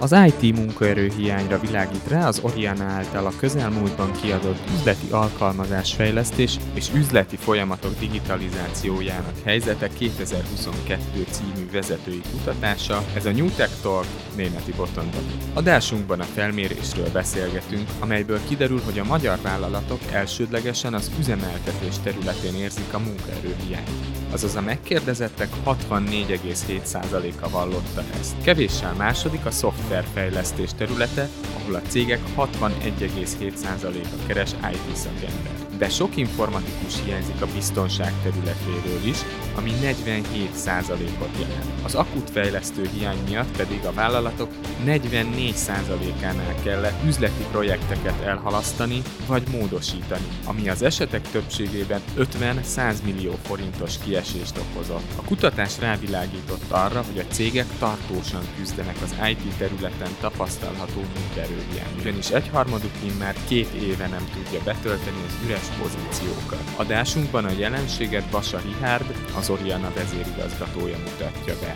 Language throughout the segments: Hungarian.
Az IT munkaerő hiányra világít rá az Oriana által a közelmúltban kiadott üzleti alkalmazásfejlesztés és üzleti folyamatok digitalizációjának helyzete 2022 című vezetői kutatása, ez a New Tech Talk németi botonban. Adásunkban a felmérésről beszélgetünk, amelyből kiderül, hogy a magyar vállalatok elsődlegesen az üzemeltetés területén érzik a munkaerő hiányt azaz a megkérdezettek 64,7%-a vallotta ezt. Kevéssel második a szoftverfejlesztés területe, ahol a cégek 61,7%-a keres IT szakember de sok informatikus hiányzik a biztonság területéről is, ami 47%-ot jelent. Az akut fejlesztő hiány miatt pedig a vállalatok 44%-ánál kellett üzleti projekteket elhalasztani vagy módosítani, ami az esetek többségében 50-100 millió forintos kiesést okozott. A kutatás rávilágított arra, hogy a cégek tartósan küzdenek az IT területen tapasztalható munkaerőhiány, ugyanis egyharmaduk már két éve nem tudja betölteni az üres pozíciókat. Adásunkban a jelenséget Basa Rihárd, az Oriana vezérigazgatója mutatja be.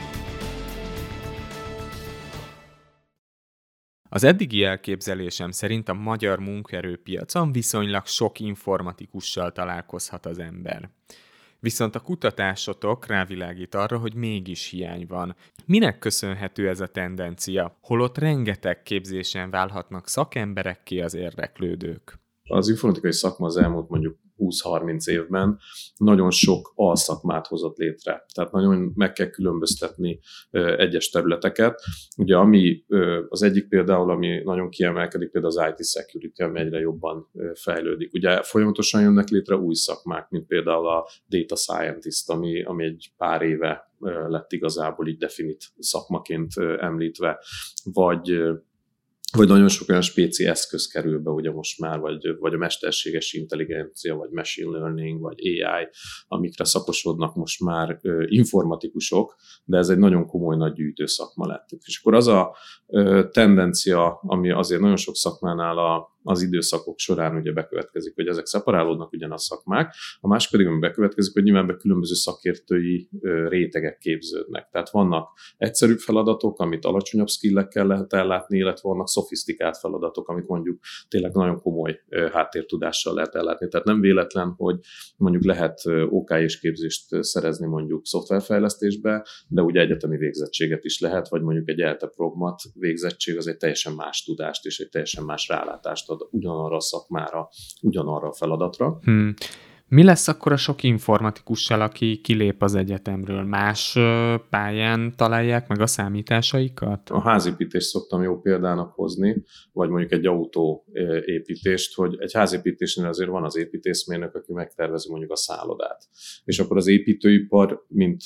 Az eddigi elképzelésem szerint a magyar munkaerőpiacon viszonylag sok informatikussal találkozhat az ember. Viszont a kutatásotok rávilágít arra, hogy mégis hiány van. Minek köszönhető ez a tendencia? Holott rengeteg képzésen válhatnak szakemberekké az érdeklődők. Az informatikai szakma az elmúlt mondjuk 20-30 évben nagyon sok alszakmát hozott létre. Tehát nagyon meg kell különböztetni egyes területeket. Ugye ami az egyik például, ami nagyon kiemelkedik, például az IT security, ami egyre jobban fejlődik. Ugye folyamatosan jönnek létre új szakmák, mint például a data scientist, ami, ami egy pár éve lett igazából így definit szakmaként említve, vagy vagy nagyon sok olyan spéci eszköz kerül be, ugye most már, vagy, vagy a mesterséges intelligencia, vagy machine learning, vagy AI, amikre szakosodnak most már ö, informatikusok, de ez egy nagyon komoly nagy gyűjtő szakma lett. És akkor az a ö, tendencia, ami azért nagyon sok szakmánál a, az időszakok során ugye bekövetkezik, hogy ezek szeparálódnak ugyan a szakmák, a másik pedig, ami bekövetkezik, hogy nyilván be különböző szakértői rétegek képződnek. Tehát vannak egyszerűbb feladatok, amit alacsonyabb skillekkel lehet ellátni, illetve vannak szofisztikált feladatok, amit mondjuk tényleg nagyon komoly háttértudással lehet ellátni. Tehát nem véletlen, hogy mondjuk lehet OK és képzést szerezni mondjuk szoftverfejlesztésbe, de ugye egyetemi végzettséget is lehet, vagy mondjuk egy ELTE progmat végzettség az egy teljesen más tudást és egy teljesen más rálátást ugyanarra a szakmára, ugyanarra a feladatra. Hmm. Mi lesz akkor a sok informatikussal, aki kilép az egyetemről? Más pályán találják meg a számításaikat? A házépítést szoktam jó példának hozni, vagy mondjuk egy autóépítést, hogy egy házépítésnél azért van az építészmérnök, aki megtervezi mondjuk a szállodát. És akkor az építőipar, mint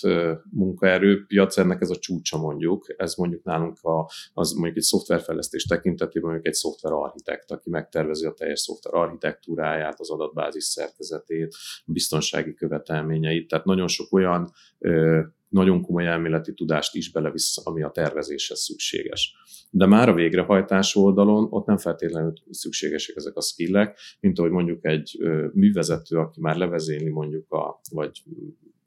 munkaerőpiac, ennek ez a csúcsa mondjuk. Ez mondjuk nálunk a, az mondjuk egy szoftverfejlesztés tekintetében mondjuk egy szoftverarchitekt, aki megtervezi a teljes szoftver architektúráját, az adatbázis szerkezetét, biztonsági követelményeit, tehát nagyon sok olyan nagyon komoly elméleti tudást is belevisz, ami a tervezéshez szükséges. De már a végrehajtás oldalon ott nem feltétlenül szükségesek ezek a skillek, mint ahogy mondjuk egy művezető, aki már levezényli mondjuk a, vagy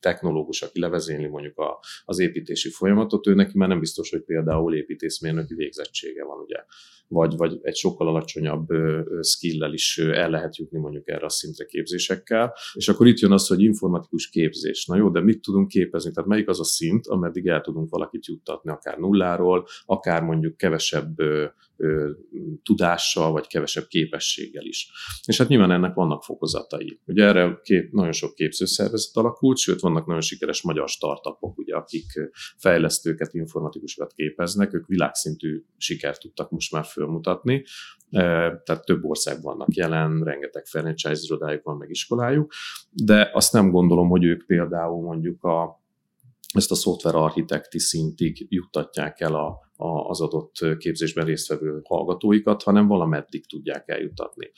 technológus, aki levezényli mondjuk a, az építési folyamatot, ő neki már nem biztos, hogy például építészmérnöki végzettsége van, ugye. Vagy, vagy egy sokkal alacsonyabb skill is el lehet jutni mondjuk erre a szintre képzésekkel. És akkor itt jön az, hogy informatikus képzés. Na jó, de mit tudunk képezni? Tehát melyik az a szint, ameddig el tudunk valakit juttatni, akár nulláról, akár mondjuk kevesebb tudással, vagy kevesebb képességgel is. És hát nyilván ennek vannak fokozatai. Ugye erre kép, nagyon sok képzőszervezet alakult, sőt vannak nagyon sikeres magyar startupok, ugye, akik fejlesztőket, informatikusokat képeznek, ők világszintű sikert tudtak most már fölmutatni, tehát több ország vannak jelen, rengeteg franchise irodájuk van, meg iskolájuk, de azt nem gondolom, hogy ők például mondjuk a ezt a szoftver architekti szintig juttatják el a, a, az adott képzésben résztvevő hallgatóikat, hanem valameddig tudják eljutatni.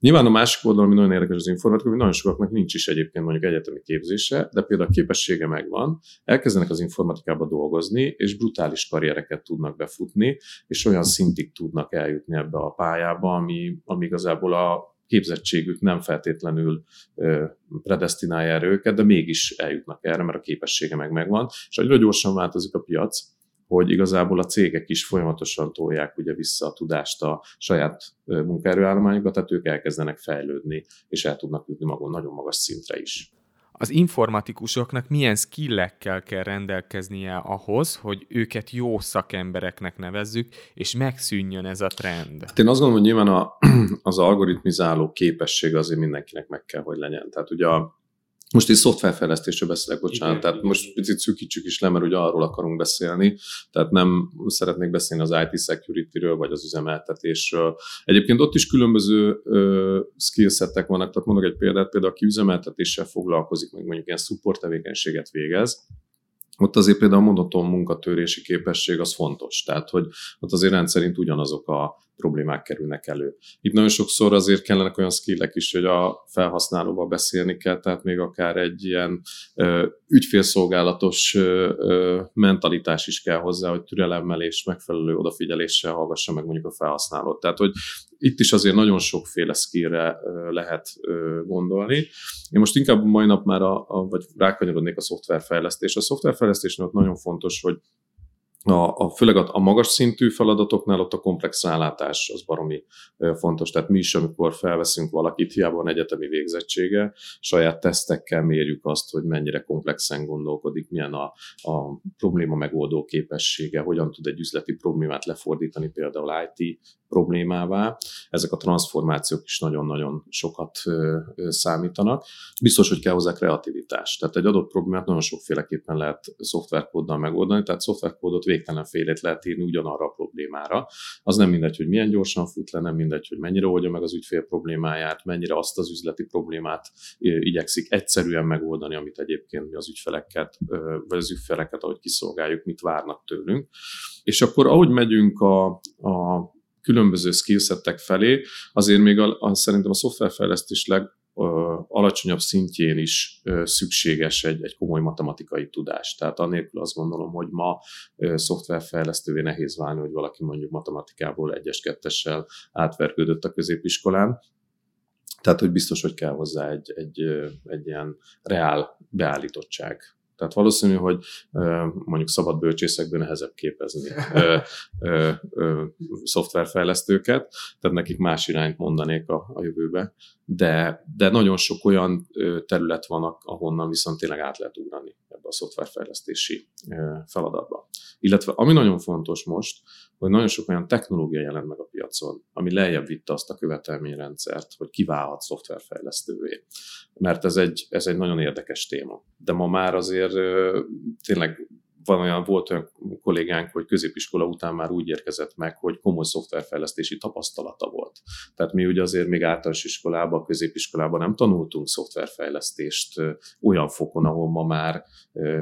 Nyilván a másik oldalon, ami nagyon érdekes az informatika, hogy nagyon sokaknak nincs is egyébként mondjuk egyetemi képzése, de például a képessége megvan, elkezdenek az informatikába dolgozni, és brutális karriereket tudnak befutni, és olyan szintig tudnak eljutni ebbe a pályába, ami, ami igazából a képzettségük nem feltétlenül predestinálja erre őket, de mégis eljutnak erre, mert a képessége meg megvan, és annyira gyorsan változik a piac, hogy igazából a cégek is folyamatosan tolják ugye vissza a tudást a saját munkaerőállományukba, tehát ők elkezdenek fejlődni, és el tudnak jutni magon nagyon magas szintre is az informatikusoknak milyen skillekkel kell rendelkeznie ahhoz, hogy őket jó szakembereknek nevezzük, és megszűnjön ez a trend? Hát én azt gondolom, hogy nyilván a, az algoritmizáló képesség azért mindenkinek meg kell, hogy legyen. Tehát ugye a, most egy szoftverfejlesztésről beszélek, bocsánat, igen, tehát most picit szűkítsük is le, mert ugye arról akarunk beszélni, tehát nem szeretnék beszélni az IT security-ről, vagy az üzemeltetésről. Egyébként ott is különböző uh, skillsetek vannak, tehát mondok egy példát, például aki üzemeltetéssel foglalkozik, meg mondjuk ilyen support tevékenységet végez, ott azért például a monoton munkatörési képesség az fontos. Tehát, hogy ott azért rendszerint ugyanazok a problémák kerülnek elő. Itt nagyon sokszor azért kellenek olyan skillek is, hogy a felhasználóval beszélni kell, tehát még akár egy ilyen ö, ügyfélszolgálatos ö, ö, mentalitás is kell hozzá, hogy türelemmel és megfelelő odafigyeléssel hallgassa meg mondjuk a felhasználót. Tehát, hogy itt is azért nagyon sokféle skillre lehet gondolni. Én most inkább mai nap már, a, a, vagy rákanyarodnék a szoftverfejlesztés. A szoftverfejlesztésnek nagyon fontos, hogy a, a, főleg a, a magas szintű feladatoknál ott a komplex rálátás az baromi fontos. Tehát mi is, amikor felveszünk valakit, hiába van egyetemi végzettsége, saját tesztekkel mérjük azt, hogy mennyire komplexen gondolkodik, milyen a, a probléma megoldó képessége, hogyan tud egy üzleti problémát lefordítani például IT problémává. Ezek a transformációk is nagyon-nagyon sokat számítanak. Biztos, hogy kell hozzá kreativitás. Tehát egy adott problémát nagyon sokféleképpen lehet szoftverkóddal megoldani, tehát szoftverkódot végtelen félét lehet írni ugyanarra a problémára. Az nem mindegy, hogy milyen gyorsan fut le, nem mindegy, hogy mennyire oldja meg az ügyfél problémáját, mennyire azt az üzleti problémát igyekszik egyszerűen megoldani, amit egyébként mi az ügyfeleket, vagy az ügyfeleket, ahogy kiszolgáljuk, mit várnak tőlünk. És akkor ahogy megyünk a, a különböző skillsettek felé, azért még a, a, szerintem a szoftverfejlesztés leg, alacsonyabb szintjén is szükséges egy, egy komoly matematikai tudás. Tehát annélkül azt gondolom, hogy ma szoftverfejlesztővé nehéz válni, hogy valaki mondjuk matematikából egyes kettessel átvergődött a középiskolán. Tehát, hogy biztos, hogy kell hozzá egy, egy, egy ilyen reál beállítottság tehát valószínű, hogy mondjuk szabad bölcsészekben nehezebb képezni szoftverfejlesztőket, tehát nekik más irányt mondanék a, a jövőbe, de, de nagyon sok olyan terület van, ahonnan viszont tényleg át lehet ugrani a szoftverfejlesztési feladatba. Illetve ami nagyon fontos most, hogy nagyon sok olyan technológia jelent meg a piacon, ami lejjebb vitte azt a követelményrendszert, hogy kiválhat szoftverfejlesztővé. Mert ez egy, ez egy nagyon érdekes téma. De ma már azért tényleg van olyan, volt olyan kollégánk, hogy középiskola után már úgy érkezett meg, hogy komoly szoftverfejlesztési tapasztalata volt. Tehát mi ugye azért még általános iskolában, középiskolában nem tanultunk szoftverfejlesztést olyan fokon, ahol ma már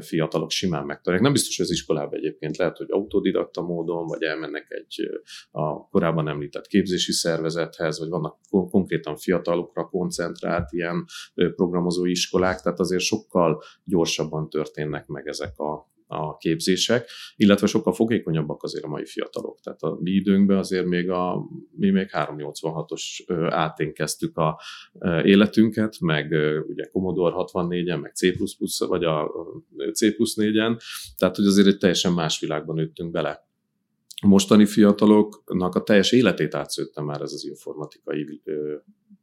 fiatalok simán megtanulják. Nem biztos, hogy az iskolában egyébként lehet, hogy autodidakta módon, vagy elmennek egy a korábban említett képzési szervezethez, vagy vannak konkrétan fiatalokra koncentrált ilyen programozói iskolák, tehát azért sokkal gyorsabban történnek meg ezek a, a képzések, illetve sokkal fogékonyabbak azért a mai fiatalok. Tehát a mi időnkben azért még a, mi még 386-os átén kezdtük a életünket, meg ugye Commodore 64-en, meg C++, vagy a C 4-en, tehát hogy azért egy teljesen más világban nőttünk bele mostani fiataloknak a teljes életét átszőtte már ez az informatikai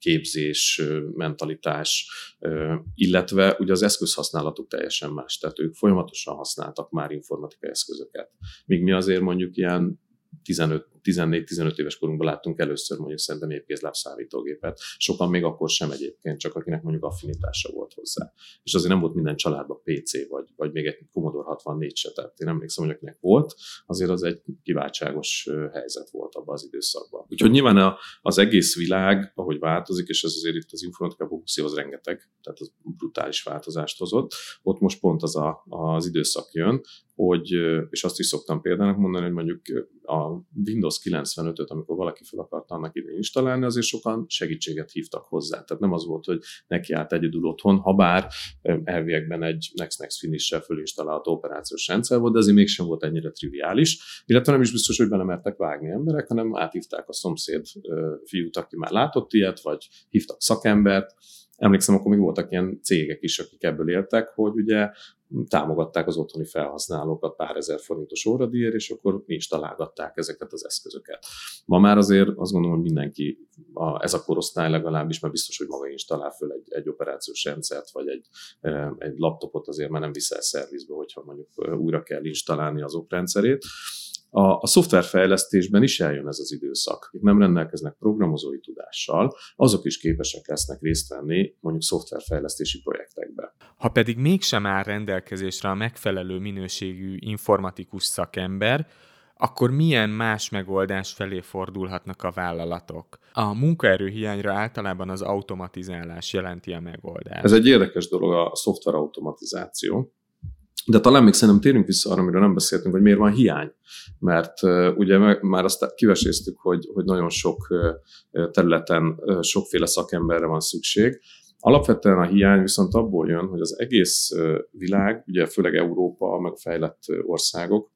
képzés, mentalitás, illetve ugye az eszközhasználatuk teljesen más, tehát ők folyamatosan használtak már informatikai eszközöket. Míg mi azért mondjuk ilyen 15 14-15 éves korunkban láttunk először mondjuk szerintem épkézláb számítógépet. Sokan még akkor sem egyébként, csak akinek mondjuk affinitása volt hozzá. És azért nem volt minden családban PC, vagy, vagy még egy Commodore 64 se. Tehát én emlékszem, hogy akinek volt, azért az egy kiváltságos helyzet volt abban az időszakban. Úgyhogy nyilván az egész világ, ahogy változik, és ez azért itt az informatikában 20 az rengeteg, tehát az brutális változást hozott. Ott most pont az a, az időszak jön, hogy, és azt is szoktam példának mondani, hogy mondjuk a Windows 95-öt, amikor valaki fel akarta annak idején installálni, azért sokan segítséget hívtak hozzá. Tehát nem az volt, hogy neki állt egyedül otthon, ha bár elviekben egy Next-Next Finish-sel fölinstalálható operációs rendszer volt, de azért mégsem volt ennyire triviális, illetve nem is biztos, hogy belemertek vágni emberek, hanem áthívták a szomszéd fiút, aki már látott ilyet, vagy hívtak szakembert, emlékszem, akkor még voltak ilyen cégek is, akik ebből éltek, hogy ugye támogatták az otthoni felhasználókat pár ezer forintos óradíjért, és akkor mi is találgatták ezeket az eszközöket. Ma már azért azt gondolom, hogy mindenki, a, ez a korosztály legalábbis, mert biztos, hogy maga is talál föl egy, egy operációs rendszert, vagy egy, egy laptopot azért már nem viszel szervizbe, hogyha mondjuk újra kell installálni az oprendszerét. A, a szoftverfejlesztésben is eljön ez az időszak. Akik nem rendelkeznek programozói tudással, azok is képesek lesznek részt venni mondjuk szoftverfejlesztési projektekbe. Ha pedig mégsem áll rendelkezésre a megfelelő minőségű informatikus szakember, akkor milyen más megoldás felé fordulhatnak a vállalatok? A munkaerőhiányra általában az automatizálás jelenti a megoldást. Ez egy érdekes dolog a szoftver automatizáció. De talán még szerintem térünk vissza arra, amiről nem beszéltünk, hogy miért van hiány. Mert ugye már azt kiveséztük, hogy, hogy nagyon sok területen sokféle szakemberre van szükség. Alapvetően a hiány viszont abból jön, hogy az egész világ, ugye főleg Európa, meg fejlett országok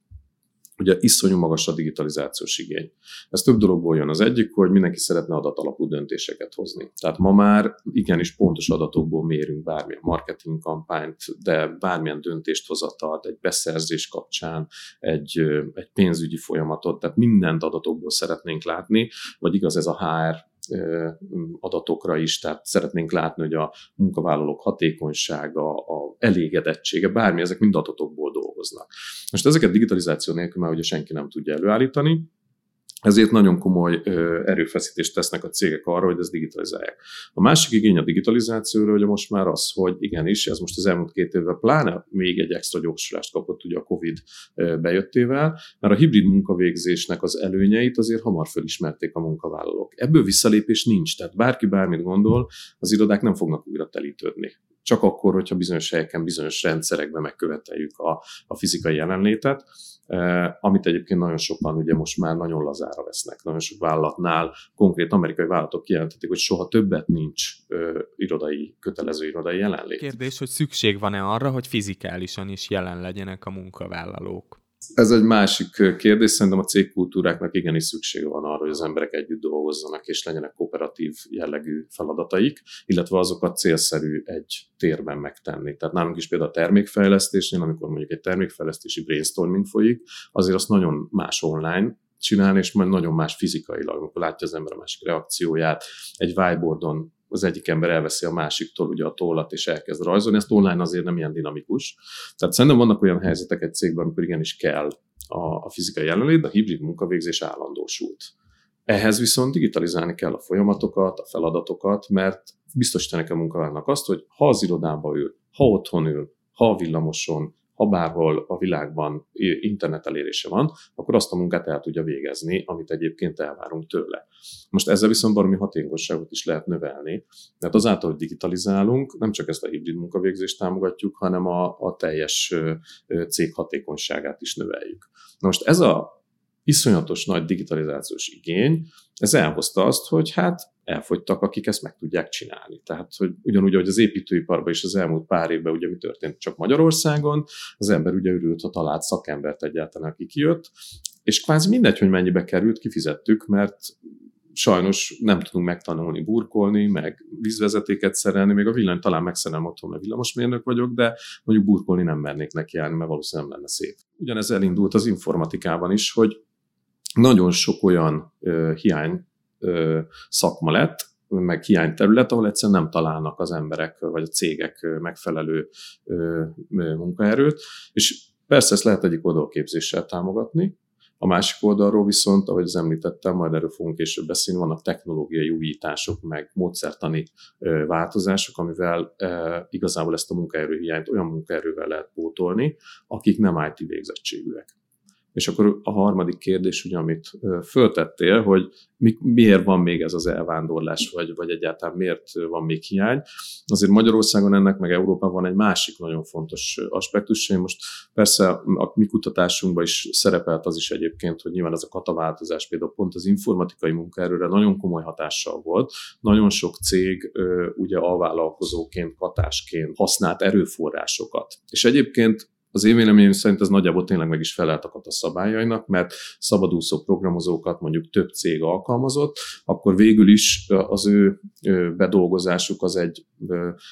ugye iszonyú magas a digitalizációs igény. Ez több dologból jön. Az egyik, hogy mindenki szeretne adatalapú döntéseket hozni. Tehát ma már igenis pontos adatokból mérünk bármilyen marketing kampányt, de bármilyen döntést hozatalt, egy beszerzés kapcsán, egy, egy pénzügyi folyamatot, tehát mindent adatokból szeretnénk látni, vagy igaz ez a HR adatokra is, tehát szeretnénk látni, hogy a munkavállalók hatékonysága, a elégedettsége, bármi, ezek mind adatokból dolgoznak. Most ezeket digitalizáció nélkül már ugye senki nem tudja előállítani, ezért nagyon komoly erőfeszítést tesznek a cégek arra, hogy ezt digitalizálják. A másik igény a digitalizációra, hogy most már az, hogy igenis, ez most az elmúlt két évben pláne még egy extra gyorsulást kapott ugye a COVID bejöttével, mert a hibrid munkavégzésnek az előnyeit azért hamar felismerték a munkavállalók. Ebből visszalépés nincs, tehát bárki bármit gondol, az irodák nem fognak újra telítődni csak akkor, hogyha bizonyos helyeken, bizonyos rendszerekben megköveteljük a, a fizikai jelenlétet, eh, amit egyébként nagyon sokan ugye most már nagyon lazára vesznek. Nagyon sok vállalatnál, konkrét amerikai vállalatok kijelentették, hogy soha többet nincs ö, irodai, kötelező irodai jelenlét. Kérdés, hogy szükség van-e arra, hogy fizikálisan is jelen legyenek a munkavállalók? Ez egy másik kérdés, szerintem a cégkultúráknak igenis szüksége van arra, hogy az emberek együtt dolgozzanak, és legyenek kooperatív jellegű feladataik, illetve azokat célszerű egy térben megtenni. Tehát nálunk is például a termékfejlesztésnél, amikor mondjuk egy termékfejlesztési brainstorming folyik, azért azt nagyon más online csinálni, és majd nagyon más fizikailag, amikor látja az ember a másik reakcióját, egy whiteboardon az egyik ember elveszi a másiktól ugye a tollat, és elkezd rajzolni. Ezt online azért nem ilyen dinamikus. Tehát szerintem vannak olyan helyzetek egy cégben, amikor igenis kell a, a fizikai jelenlét, de a hibrid munkavégzés állandósult. Ehhez viszont digitalizálni kell a folyamatokat, a feladatokat, mert biztosítani a munkavállalónak azt, hogy ha az irodába ül, ha otthon ül, ha villamoson, ha bárhol a világban internet elérése van, akkor azt a munkát el tudja végezni, amit egyébként elvárunk tőle. Most ezzel viszont baromi hatékonyságot is lehet növelni, mert azáltal, hogy digitalizálunk, nem csak ezt a hibrid munkavégzést támogatjuk, hanem a, a teljes cég hatékonyságát is növeljük. Na most ez a iszonyatos nagy digitalizációs igény, ez elhozta azt, hogy hát elfogytak, akik ezt meg tudják csinálni. Tehát, hogy ugyanúgy, ahogy az építőiparban is az elmúlt pár évben ugye mi történt csak Magyarországon, az ember ugye örült, ha talált szakembert egyáltalán, aki kijött, és kvázi mindegy, hogy mennyibe került, kifizettük, mert sajnos nem tudunk megtanulni burkolni, meg vízvezetéket szerelni, még a villany talán megszerelem otthon, mert villamosmérnök vagyok, de mondjuk burkolni nem mernék neki járni, mert valószínűleg nem lenne szép. Ugyanez elindult az informatikában is, hogy nagyon sok olyan ö, hiány szakma lett, meg hiányterület, ahol egyszerűen nem találnak az emberek vagy a cégek megfelelő munkaerőt, és persze ezt lehet egyik oldalképzéssel támogatni, a másik oldalról viszont, ahogy az említettem, majd erről fogunk később beszélni, vannak technológiai újítások, meg módszertani változások, amivel igazából ezt a munkaerőhiányt olyan munkaerővel lehet pótolni, akik nem IT végzettségűek. És akkor a harmadik kérdés, ugye, amit föltettél, hogy mi, miért van még ez az elvándorlás, vagy, vagy egyáltalán miért van még hiány. Azért Magyarországon ennek, meg Európában van egy másik nagyon fontos aspektus. Én most persze a mi kutatásunkban is szerepelt az is egyébként, hogy nyilván ez a kataváltozás például pont az informatikai munkaerőre nagyon komoly hatással volt. Nagyon sok cég ugye alvállalkozóként, katásként használt erőforrásokat. És egyébként az én véleményem szerint ez nagyjából tényleg meg is feleltakat a szabályainak, mert szabadúszó programozókat mondjuk több cég alkalmazott, akkor végül is az ő bedolgozásuk az egy,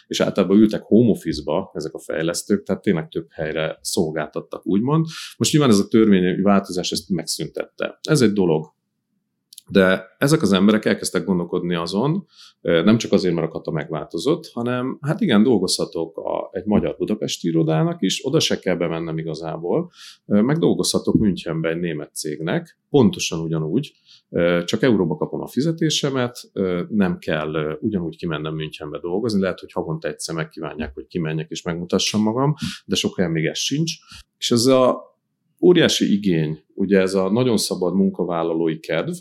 és általában ültek home office-ba ezek a fejlesztők, tehát tényleg több helyre szolgáltattak, úgymond. Most nyilván ez a törvényi változás ezt megszüntette. Ez egy dolog, de ezek az emberek elkezdtek gondolkodni azon, nem csak azért, mert a kata megváltozott, hanem hát igen, dolgozhatok a, egy magyar budapesti irodának is, oda se kell bemennem igazából, meg dolgozhatok Münchenbe egy német cégnek, pontosan ugyanúgy, csak euróba kapom a fizetésemet, nem kell ugyanúgy kimennem Münchenbe dolgozni, lehet, hogy havonta egyszer megkívánják, hogy kimenjek és megmutassam magam, de sok olyan még ez sincs. És ez a óriási igény, ugye ez a nagyon szabad munkavállalói kedv,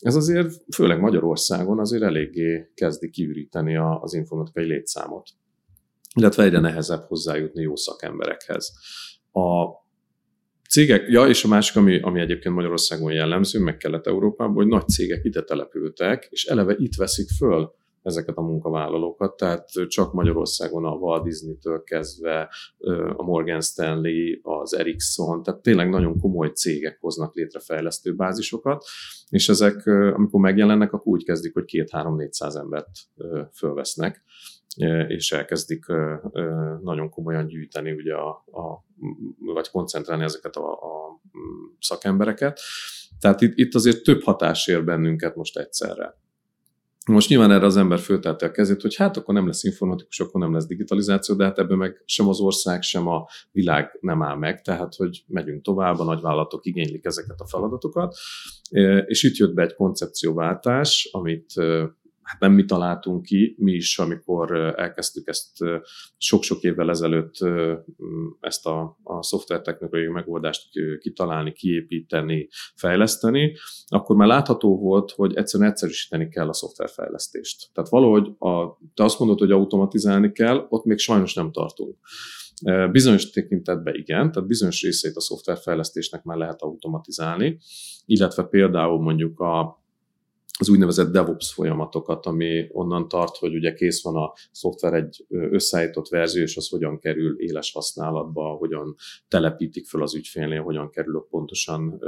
ez azért, főleg Magyarországon azért eléggé kezdi kiüríteni az informatikai létszámot, illetve egyre nehezebb hozzájutni jó szakemberekhez. A cégek, ja, és a másik, ami, ami egyébként Magyarországon jellemző, meg Kelet-Európában, hogy nagy cégek ide települtek, és eleve itt veszik föl ezeket a munkavállalókat, tehát csak Magyarországon a Walt Disney-től kezdve a Morgan Stanley, az Ericsson, tehát tényleg nagyon komoly cégek hoznak létre fejlesztő bázisokat, és ezek, amikor megjelennek, akkor úgy kezdik, hogy két-három-négyszáz embert fölvesznek, és elkezdik nagyon komolyan gyűjteni, ugye a, a, vagy koncentrálni ezeket a, a szakembereket. Tehát itt, itt azért több hatás ér bennünket most egyszerre. Most nyilván erre az ember föltelte a kezét, hogy hát akkor nem lesz informatikus, akkor nem lesz digitalizáció, de hát ebben meg sem az ország, sem a világ nem áll meg, tehát hogy megyünk tovább, a nagyvállalatok igénylik ezeket a feladatokat, és itt jött be egy koncepcióváltás, amit hát nem mi találtunk ki, mi is, amikor elkezdtük ezt sok-sok évvel ezelőtt ezt a, a szoftvertechnikai megoldást kitalálni, kiépíteni, fejleszteni, akkor már látható volt, hogy egyszerűen egyszerűsíteni kell a szoftverfejlesztést. Tehát valahogy a, te azt mondod, hogy automatizálni kell, ott még sajnos nem tartunk. Bizonyos tekintetben igen, tehát bizonyos részét a szoftverfejlesztésnek már lehet automatizálni, illetve például mondjuk a az úgynevezett DevOps folyamatokat, ami onnan tart, hogy ugye kész van a szoftver egy összeállított verzió, és az hogyan kerül éles használatba, hogyan telepítik fel az ügyfélnél, hogyan kerül pontosan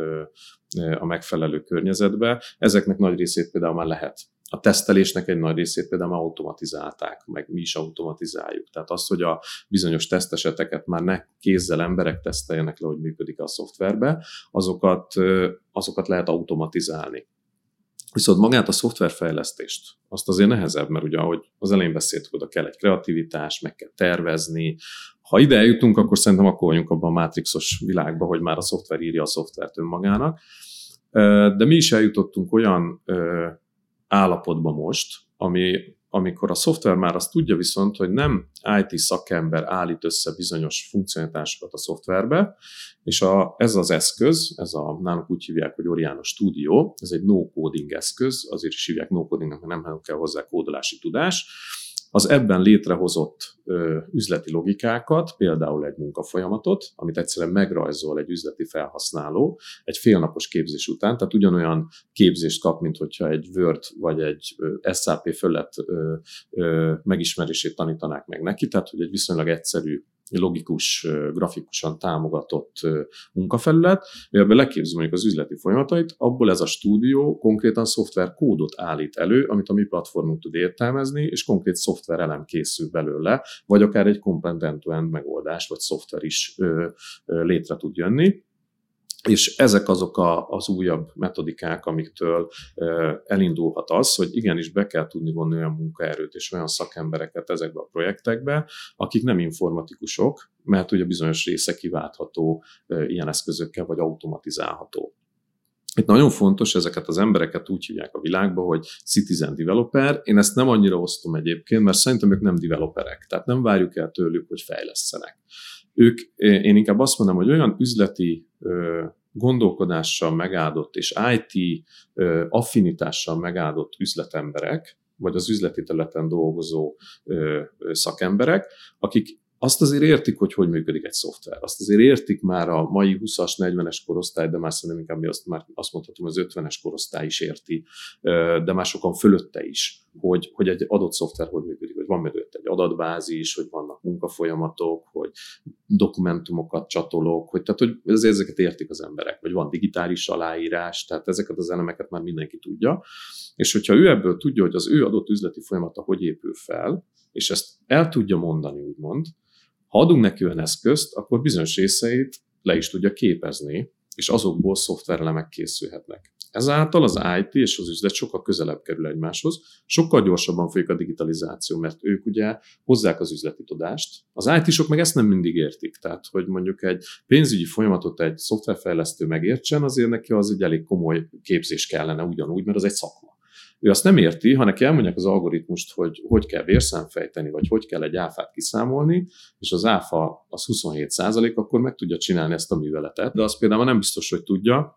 a megfelelő környezetbe. Ezeknek nagy részét például már lehet a tesztelésnek egy nagy részét például már automatizálták, meg mi is automatizáljuk. Tehát az, hogy a bizonyos teszteseteket már ne kézzel emberek teszteljenek le, hogy működik a szoftverbe, azokat, azokat lehet automatizálni. Viszont magát a szoftverfejlesztést, azt azért nehezebb, mert ugye ahogy az elején beszéltük, oda kell egy kreativitás, meg kell tervezni. Ha ide eljutunk, akkor szerintem akkor vagyunk abban a mátrixos világban, hogy már a szoftver írja a szoftvert önmagának. De mi is eljutottunk olyan állapotba most, ami amikor a szoftver már azt tudja viszont, hogy nem IT szakember állít össze bizonyos funkcionalitásokat a szoftverbe, és a, ez az eszköz, ez a nálunk úgy hívják, hogy Oriana Studio, ez egy no-coding eszköz, azért is hívják no-codingnak, mert nem kell hozzá kódolási tudás, az ebben létrehozott ö, üzleti logikákat, például egy munkafolyamatot, amit egyszerűen megrajzol egy üzleti felhasználó egy félnapos képzés után, tehát ugyanolyan képzést kap, mint hogyha egy Word vagy egy SAP fölött megismerését tanítanák meg neki, tehát hogy egy viszonylag egyszerű logikus, grafikusan támogatott munkafelület, ebben leképzi mondjuk az üzleti folyamatait, abból ez a stúdió konkrétan szoftver kódot állít elő, amit a mi platformunk tud értelmezni, és konkrét szoftver elem készül belőle, vagy akár egy component end megoldás, vagy szoftver is létre tud jönni. És ezek azok a, az újabb metodikák, amiktől elindulhat az, hogy igenis be kell tudni vonni olyan munkaerőt és olyan szakembereket ezekbe a projektekbe, akik nem informatikusok, mert ugye bizonyos része kiváltható ilyen eszközökkel, vagy automatizálható. Itt nagyon fontos, ezeket az embereket úgy hívják a világba, hogy citizen developer. Én ezt nem annyira osztom egyébként, mert szerintem ők nem developerek, tehát nem várjuk el tőlük, hogy fejlesztenek. Ők, én inkább azt mondom, hogy olyan üzleti gondolkodással megáldott és IT affinitással megáldott üzletemberek, vagy az üzleti területen dolgozó szakemberek, akik azt azért értik, hogy hogy működik egy szoftver. Azt azért értik már a mai 20-as, 40-es korosztály, de már szerintem inkább azt, már azt mondhatom, az 50-es korosztály is érti, de már sokan fölötte is, hogy, hogy egy adott szoftver hogy működik, hogy van mögött egy adatbázis, hogy vannak munkafolyamatok, hogy dokumentumokat csatolok, hogy, tehát, hogy ezeket értik az emberek, hogy van digitális aláírás, tehát ezeket az elemeket már mindenki tudja, és hogyha ő ebből tudja, hogy az ő adott üzleti folyamata hogy épül fel, és ezt el tudja mondani, úgymond, ha adunk neki olyan eszközt, akkor bizonyos részeit le is tudja képezni, és azokból szoftverelemek készülhetnek. Ezáltal az IT és az üzlet sokkal közelebb kerül egymáshoz, sokkal gyorsabban folyik a digitalizáció, mert ők ugye hozzák az üzleti tudást. Az IT-sok meg ezt nem mindig értik, tehát hogy mondjuk egy pénzügyi folyamatot egy szoftverfejlesztő megértsen, azért neki az egy elég komoly képzés kellene ugyanúgy, mert az egy szakma ő azt nem érti, ha neki elmondják az algoritmust, hogy hogy kell vérszámfejteni, vagy hogy kell egy áfát kiszámolni, és az áfa az 27% akkor meg tudja csinálni ezt a műveletet. De az például nem biztos, hogy tudja,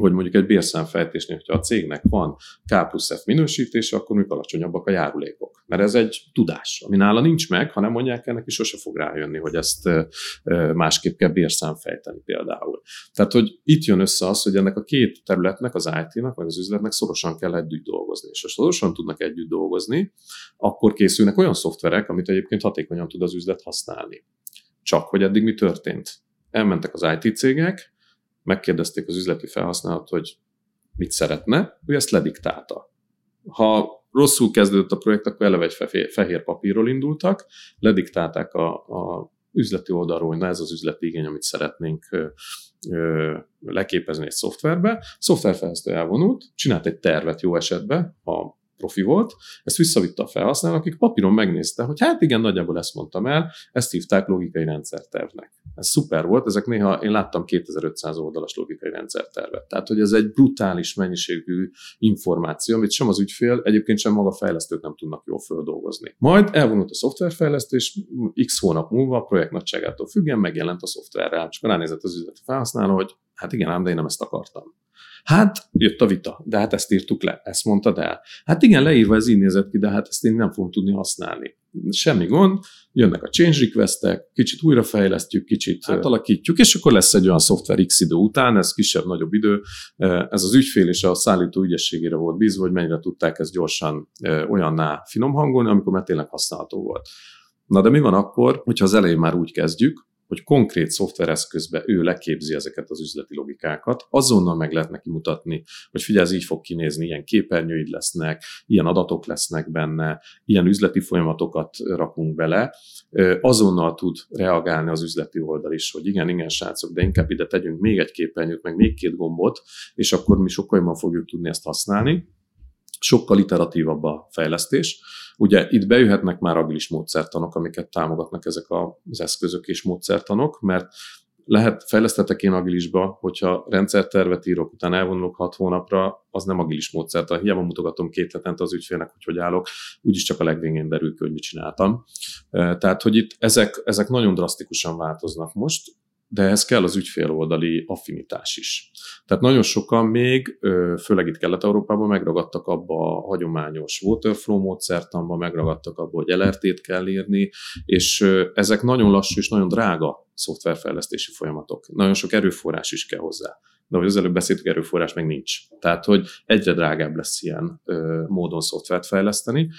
hogy mondjuk egy bérszámfejtésnél, hogyha a cégnek van K plusz F minősítése, akkor még alacsonyabbak a járulékok. Mert ez egy tudás, ami nála nincs meg, ha nem mondják el, neki sose fog rájönni, hogy ezt másképp kell bérszámfejteni például. Tehát, hogy itt jön össze az, hogy ennek a két területnek, az IT-nak, vagy az üzletnek szorosan kell együtt dolgozni. És ha szorosan tudnak együtt dolgozni, akkor készülnek olyan szoftverek, amit egyébként hatékonyan tud az üzlet használni. Csak, hogy eddig mi történt? Elmentek az IT cégek, megkérdezték az üzleti felhasználót, hogy mit szeretne, ő ezt lediktálta. Ha rosszul kezdődött a projekt, akkor eleve egy fehér papírról indultak, lediktálták a, a üzleti oldalról, hogy na ez az üzleti igény, amit szeretnénk ö, ö, leképezni egy szoftverbe. Szoftverfejlesztő elvonult, csinált egy tervet jó esetben, ha profi volt, ezt visszavitte a felhasználó, akik papíron megnézte, hogy hát igen, nagyjából ezt mondtam el, ezt hívták logikai rendszertervnek. Ez szuper volt, ezek néha, én láttam 2500 oldalas logikai rendszertervet. Tehát, hogy ez egy brutális mennyiségű információ, amit sem az ügyfél, egyébként sem maga fejlesztők nem tudnak jól földolgozni. Majd elvonult a szoftverfejlesztés, x hónap múlva a projekt nagyságától függően megjelent a szoftverrel, és ránézett az üzleti felhasználó, hogy hát igen, ám, de én nem ezt akartam. Hát jött a vita, de hát ezt írtuk le, ezt mondtad el. Hát igen, leírva ez így nézett ki, de hát ezt én nem fogom tudni használni. Semmi gond, jönnek a change requestek, kicsit újrafejlesztjük, kicsit átalakítjuk, és akkor lesz egy olyan szoftver X idő után, ez kisebb-nagyobb idő. Ez az ügyfél és a szállító ügyességére volt bízva, hogy mennyire tudták ezt gyorsan olyanná finom hangolni, amikor már tényleg használható volt. Na de mi van akkor, hogyha az elején már úgy kezdjük, hogy konkrét szoftvereszközbe ő leképzi ezeket az üzleti logikákat, azonnal meg lehet neki mutatni, hogy figyelj, ez így fog kinézni, ilyen képernyőid lesznek, ilyen adatok lesznek benne, ilyen üzleti folyamatokat rakunk bele, azonnal tud reagálni az üzleti oldal is, hogy igen, igen, srácok, de inkább ide tegyünk még egy képernyőt, meg még két gombot, és akkor mi sokkal jobban fogjuk tudni ezt használni. Sokkal iteratívabb a fejlesztés, Ugye itt bejöhetnek már agilis módszertanok, amiket támogatnak ezek az eszközök és módszertanok, mert lehet, fejlesztetek én agilisba, hogyha rendszertervet írok, utána elvonulok hat hónapra, az nem agilis módszertan. Hiába mutogatom két hetente az ügyfélnek, hogy hogy állok, úgyis csak a legvégén derül ki, hogy mit csináltam. Tehát, hogy itt ezek, ezek nagyon drasztikusan változnak most, de ez kell az ügyfél oldali affinitás is. Tehát nagyon sokan még, főleg itt Kelet-Európában megragadtak abba a hagyományos waterflow módszertanba, megragadtak abba, hogy LRT-t kell írni, és ezek nagyon lassú és nagyon drága szoftverfejlesztési folyamatok. Nagyon sok erőforrás is kell hozzá. De ahogy az előbb beszéltük, erőforrás meg nincs. Tehát, hogy egyre drágább lesz ilyen módon szoftvert fejleszteni.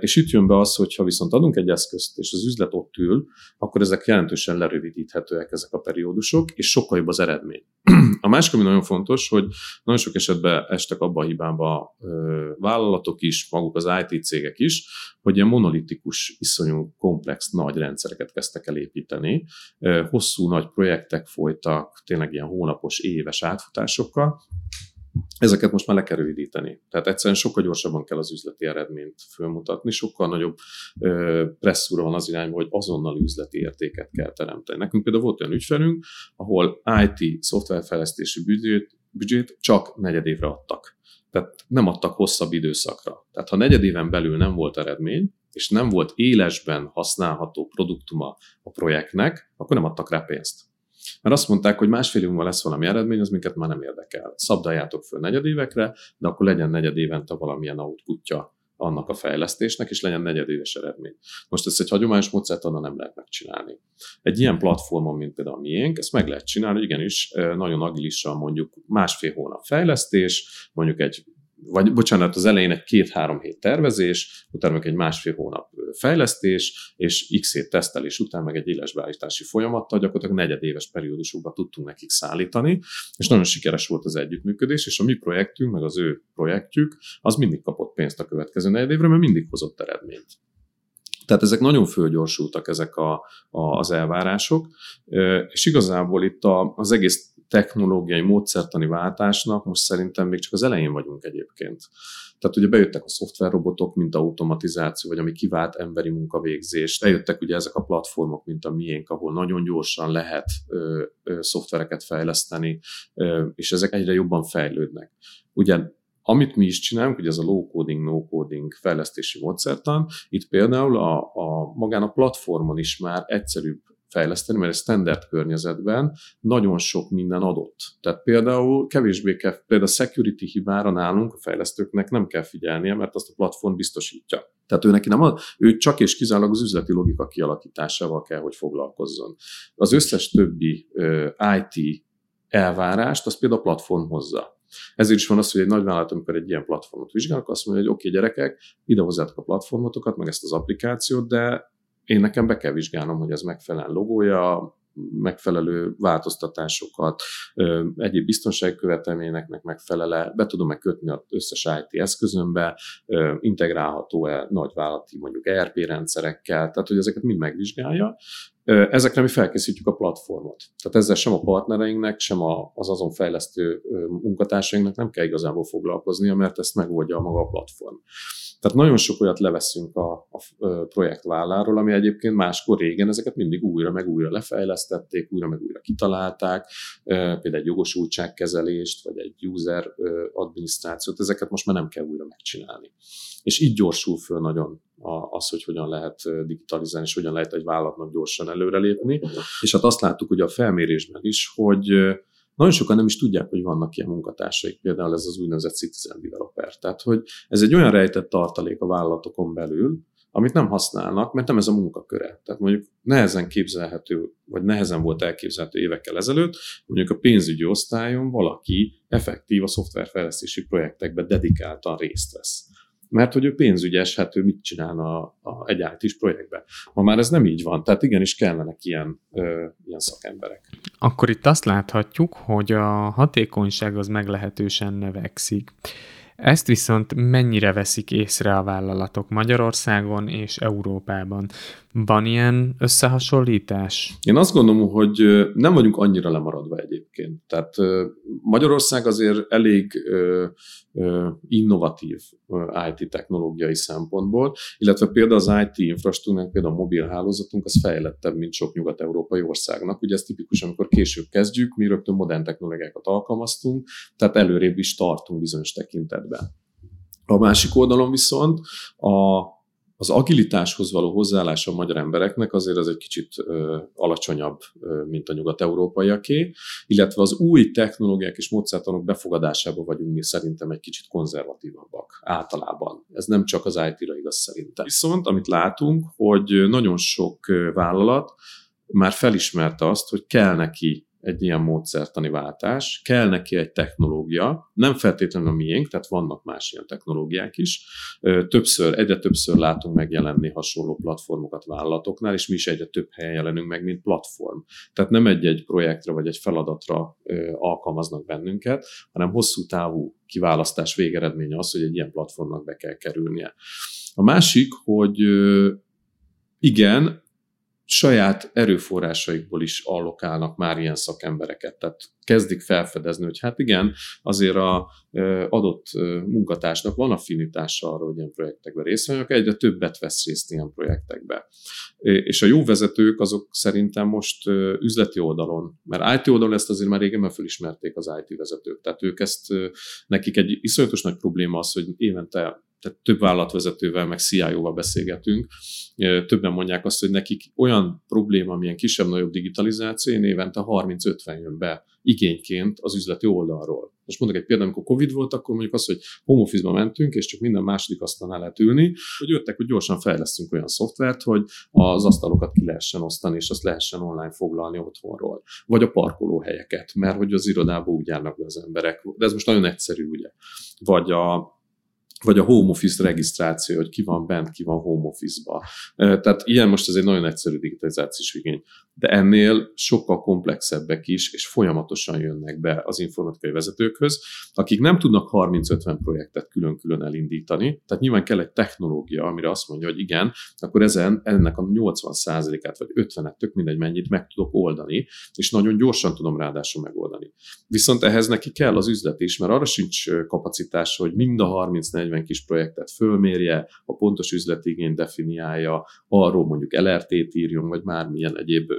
És itt jön be az, hogy ha viszont adunk egy eszközt, és az üzlet ott ül, akkor ezek jelentősen lerövidíthetőek ezek a periódusok, és sokkal jobb az eredmény. A másik, ami nagyon fontos, hogy nagyon sok esetben estek abba a hibába vállalatok is, maguk az IT cégek is, hogy ilyen monolitikus, iszonyú komplex nagy rendszereket kezdtek el építeni. Hosszú nagy projektek folytak, tényleg ilyen hónapos, éves átfutásokkal, ezeket most már le kell rövidíteni. Tehát egyszerűen sokkal gyorsabban kell az üzleti eredményt fölmutatni, sokkal nagyobb presszúra van az irányba, hogy azonnal üzleti értéket kell teremteni. Nekünk például volt olyan ügyfelünk, ahol IT szoftverfejlesztési büdzsét, büdzsét csak negyedévre adtak. Tehát nem adtak hosszabb időszakra. Tehát ha negyed éven belül nem volt eredmény, és nem volt élesben használható produktuma a projektnek, akkor nem adtak rá pénzt. Mert azt mondták, hogy másfél évvel lesz valami eredmény, az minket már nem érdekel. Szabdaljátok föl negyedévekre, de akkor legyen negyed évente valamilyen outputja annak a fejlesztésnek, és legyen negyedéves eredmény. Most ezt egy hagyományos módszertannal nem lehet megcsinálni. Egy ilyen platformon, mint például a miénk, ezt meg lehet csinálni, igenis nagyon agilisan mondjuk másfél hónap fejlesztés, mondjuk egy vagy bocsánat, az elején egy két-három hét tervezés, utána meg egy másfél hónap fejlesztés, és x hét tesztelés után meg egy élesbeállítási folyamattal gyakorlatilag negyedéves periódusokba tudtunk nekik szállítani, és nagyon sikeres volt az együttműködés, és a mi projektünk, meg az ő projektjük, az mindig kapott pénzt a következő negyedévre, mert mindig hozott eredményt. Tehát ezek nagyon fölgyorsultak ezek a, a, az elvárások, és igazából itt a, az egész technológiai, módszertani váltásnak most szerintem még csak az elején vagyunk egyébként. Tehát ugye bejöttek a szoftverrobotok, mint automatizáció, vagy ami kivált emberi munkavégzést. Bejöttek ugye ezek a platformok, mint a miénk, ahol nagyon gyorsan lehet ö, ö, szoftvereket fejleszteni, ö, és ezek egyre jobban fejlődnek. Ugye amit mi is csinálunk, ugye ez a low-coding, no-coding fejlesztési módszertan, itt például a, a magán a platformon is már egyszerűbb fejleszteni, mert egy standard környezetben nagyon sok minden adott. Tehát például kevésbé kell, például a security hibára nálunk a fejlesztőknek nem kell figyelnie, mert azt a platform biztosítja. Tehát ő neki nem ad, ő csak és kizárólag az üzleti logika kialakításával kell, hogy foglalkozzon. Az összes többi IT elvárást, az például a platform hozza. Ezért is van az, hogy egy nagyvállalat, amikor egy ilyen platformot vizsgálnak, azt mondja, hogy oké, okay, gyerekek, ide hozzátok a platformotokat, meg ezt az applikációt, de én nekem be kell vizsgálnom, hogy ez megfelel logója, megfelelő változtatásokat, egyéb biztonságkövetelményeknek megfelele, be tudom-e kötni az összes IT eszközömbe, integrálható-e nagyvállalati mondjuk ERP rendszerekkel, tehát hogy ezeket mind megvizsgálja. Ezekre mi felkészítjük a platformot. Tehát ezzel sem a partnereinknek, sem az azon fejlesztő munkatársainknak nem kell igazából foglalkoznia, mert ezt megoldja maga a platform. Tehát nagyon sok olyat leveszünk a, a projekt ami egyébként máskor régen ezeket mindig újra meg újra lefejlesztették, újra meg újra kitalálták, például egy jogosultságkezelést, vagy egy user adminisztrációt, ezeket most már nem kell újra megcsinálni. És így gyorsul föl nagyon az, hogy hogyan lehet digitalizálni, és hogyan lehet egy vállalatnak gyorsan előrelépni. És hát azt láttuk ugye a felmérésben is, hogy nagyon sokan nem is tudják, hogy vannak ilyen munkatársaik, például ez az úgynevezett citizen developer. Tehát, hogy ez egy olyan rejtett tartalék a vállalatokon belül, amit nem használnak, mert nem ez a munkaköre. Tehát mondjuk nehezen képzelhető, vagy nehezen volt elképzelhető évekkel ezelőtt, mondjuk a pénzügyi osztályon valaki effektív a szoftverfejlesztési projektekben dedikáltan részt vesz mert hogy ő pénzügyes, hát ő mit csinálna a, a, egy IT-s projektben. Ma már ez nem így van, tehát igenis kellenek ilyen, ö, ilyen szakemberek. Akkor itt azt láthatjuk, hogy a hatékonyság az meglehetősen növekszik. Ezt viszont mennyire veszik észre a vállalatok Magyarországon és Európában? Van ilyen összehasonlítás? Én azt gondolom, hogy nem vagyunk annyira lemaradva egyébként. Tehát Magyarország azért elég innovatív IT technológiai szempontból, illetve például az IT infrastruktúránk, például a mobil hálózatunk, az fejlettebb, mint sok nyugat-európai országnak. Ugye ez tipikus, amikor később kezdjük, mi rögtön modern technológiákat alkalmaztunk, tehát előrébb is tartunk bizonyos tekintetben. A másik oldalon viszont a az agilitáshoz való hozzáállás a magyar embereknek azért az egy kicsit ö, alacsonyabb, ö, mint a nyugat-európaiaké, illetve az új technológiák és módszertanok befogadásában vagyunk mi szerintem egy kicsit konzervatívabbak általában. Ez nem csak az IT-ra igaz szerintem. Viszont amit látunk, hogy nagyon sok vállalat már felismerte azt, hogy kell neki egy ilyen módszertani váltás, kell neki egy technológia, nem feltétlenül a miénk, tehát vannak más ilyen technológiák is. Többször, egyre többször látunk megjelenni hasonló platformokat vállalatoknál, és mi is egyre több helyen jelenünk meg, mint platform. Tehát nem egy-egy projektre vagy egy feladatra alkalmaznak bennünket, hanem hosszú távú kiválasztás végeredménye az, hogy egy ilyen platformnak be kell kerülnie. A másik, hogy igen, saját erőforrásaikból is allokálnak már ilyen szakembereket. Tehát kezdik felfedezni, hogy hát igen, azért a adott munkatársnak van affinitása arra, hogy ilyen projektekben részt vegyenek, egyre többet vesz részt ilyen projektekbe. És a jó vezetők azok szerintem most üzleti oldalon, mert IT oldalon ezt azért már régen felismerték az IT vezetők. Tehát ők ezt, nekik egy iszonyatos nagy probléma az, hogy évente tehát több vállalatvezetővel, meg CIO-val beszélgetünk, többen mondják azt, hogy nekik olyan probléma, amilyen kisebb-nagyobb digitalizáció, évente 30-50 jön be igényként az üzleti oldalról. Most mondok egy példát, amikor Covid volt, akkor mondjuk az, hogy home office-ba mentünk, és csak minden második asztalnál lehet ülni, hogy jöttek, hogy gyorsan fejlesztünk olyan szoftvert, hogy az asztalokat ki lehessen osztani, és azt lehessen online foglalni otthonról. Vagy a parkolóhelyeket, mert hogy az irodába úgy járnak be az emberek. De ez most nagyon egyszerű, ugye. Vagy a, vagy a home office regisztráció, hogy ki van bent, ki van home office-ba. Tehát ilyen most ez egy nagyon egyszerű digitalizációs igény de ennél sokkal komplexebbek is, és folyamatosan jönnek be az informatikai vezetőkhöz, akik nem tudnak 30-50 projektet külön-külön elindítani, tehát nyilván kell egy technológia, amire azt mondja, hogy igen, akkor ezen ennek a 80%-át vagy 50-et, tök mindegy mennyit meg tudok oldani, és nagyon gyorsan tudom ráadásul megoldani. Viszont ehhez neki kell az üzlet is, mert arra sincs kapacitás, hogy mind a 30-40 kis projektet fölmérje, a pontos üzletigényt definiálja, arról mondjuk LRT-t írjon, vagy bármilyen egyéb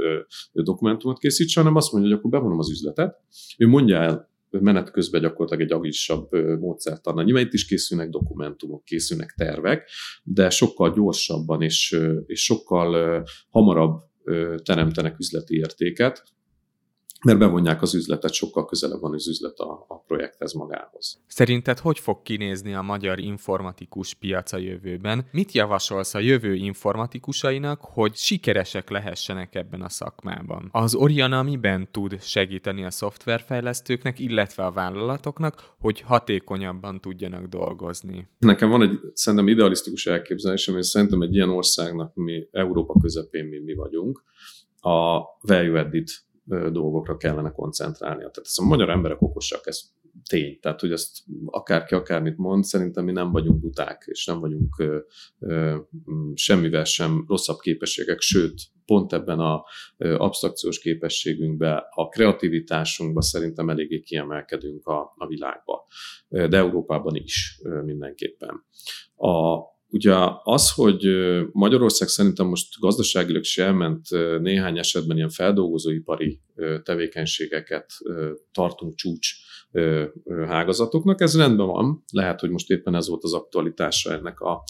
dokumentumot készíts, hanem azt mondja, hogy akkor bevonom az üzletet. Ő mondja el menet közben gyakorlatilag egy agisabb módszertannal. Nyilván itt is készülnek dokumentumok, készülnek tervek, de sokkal gyorsabban és, és sokkal hamarabb teremtenek üzleti értéket, mert bevonják az üzletet, sokkal közelebb van az üzlet a, a projekthez magához. Szerinted hogy fog kinézni a magyar informatikus piaca jövőben? Mit javasolsz a jövő informatikusainak, hogy sikeresek lehessenek ebben a szakmában? Az Oriana miben tud segíteni a szoftverfejlesztőknek, illetve a vállalatoknak, hogy hatékonyabban tudjanak dolgozni? Nekem van egy szerintem idealisztikus elképzelésem, és szerintem egy ilyen országnak, mi Európa közepén mi, mi vagyunk, a value added dolgokra kellene koncentrálnia. Tehát ez a magyar emberek okosak, ez tény. Tehát, hogy ezt akárki akármit mond, szerintem mi nem vagyunk buták, és nem vagyunk ö, ö, semmivel sem rosszabb képességek, sőt, pont ebben a abstrakciós képességünkben, a kreativitásunkban szerintem eléggé kiemelkedünk a, a világba, de Európában is mindenképpen. A, Ugye az, hogy Magyarország szerintem most gazdaságilag se elment néhány esetben ilyen feldolgozóipari tevékenységeket tartunk csúcs hágazatoknak, ez rendben van, lehet, hogy most éppen ez volt az aktualitása ennek a,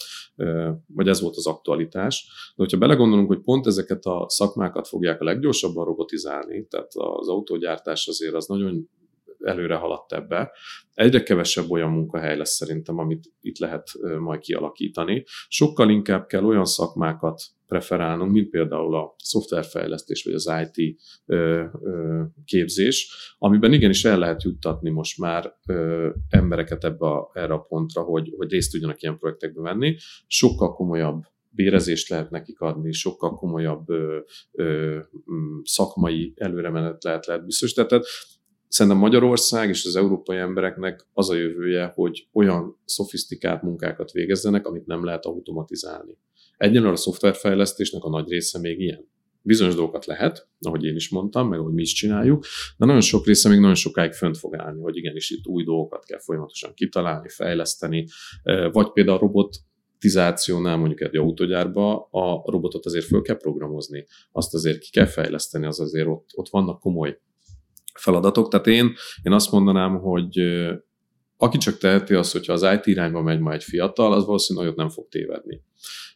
vagy ez volt az aktualitás, de hogyha belegondolunk, hogy pont ezeket a szakmákat fogják a leggyorsabban robotizálni, tehát az autógyártás azért az nagyon előre haladt ebbe. Egyre kevesebb olyan munkahely lesz szerintem, amit itt lehet majd kialakítani. Sokkal inkább kell olyan szakmákat preferálnunk, mint például a szoftverfejlesztés vagy az IT képzés, amiben igenis el lehet juttatni most már embereket ebbe a, erre a pontra, hogy, hogy részt tudjanak ilyen projektekbe venni. Sokkal komolyabb bérezést lehet nekik adni, sokkal komolyabb ö, ö, szakmai előremenet lehet, lehet biztosítani. Tehát Szerintem Magyarország és az európai embereknek az a jövője, hogy olyan szofisztikált munkákat végezzenek, amit nem lehet automatizálni. Egyenlően a szoftverfejlesztésnek a nagy része még ilyen. Bizonyos dolgokat lehet, ahogy én is mondtam, meg ahogy mi is csináljuk, de nagyon sok része még nagyon sokáig fönt fog állni, hogy igenis itt új dolgokat kell folyamatosan kitalálni, fejleszteni, vagy például a robot robotizációnál mondjuk egy autógyárba a robotot azért föl kell programozni, azt azért ki kell fejleszteni, az azért ott, ott vannak komoly feladatok. Tehát én, én azt mondanám, hogy aki csak teheti azt, hogyha az IT irányba megy majd egy fiatal, az valószínűleg nagyot nem fog tévedni.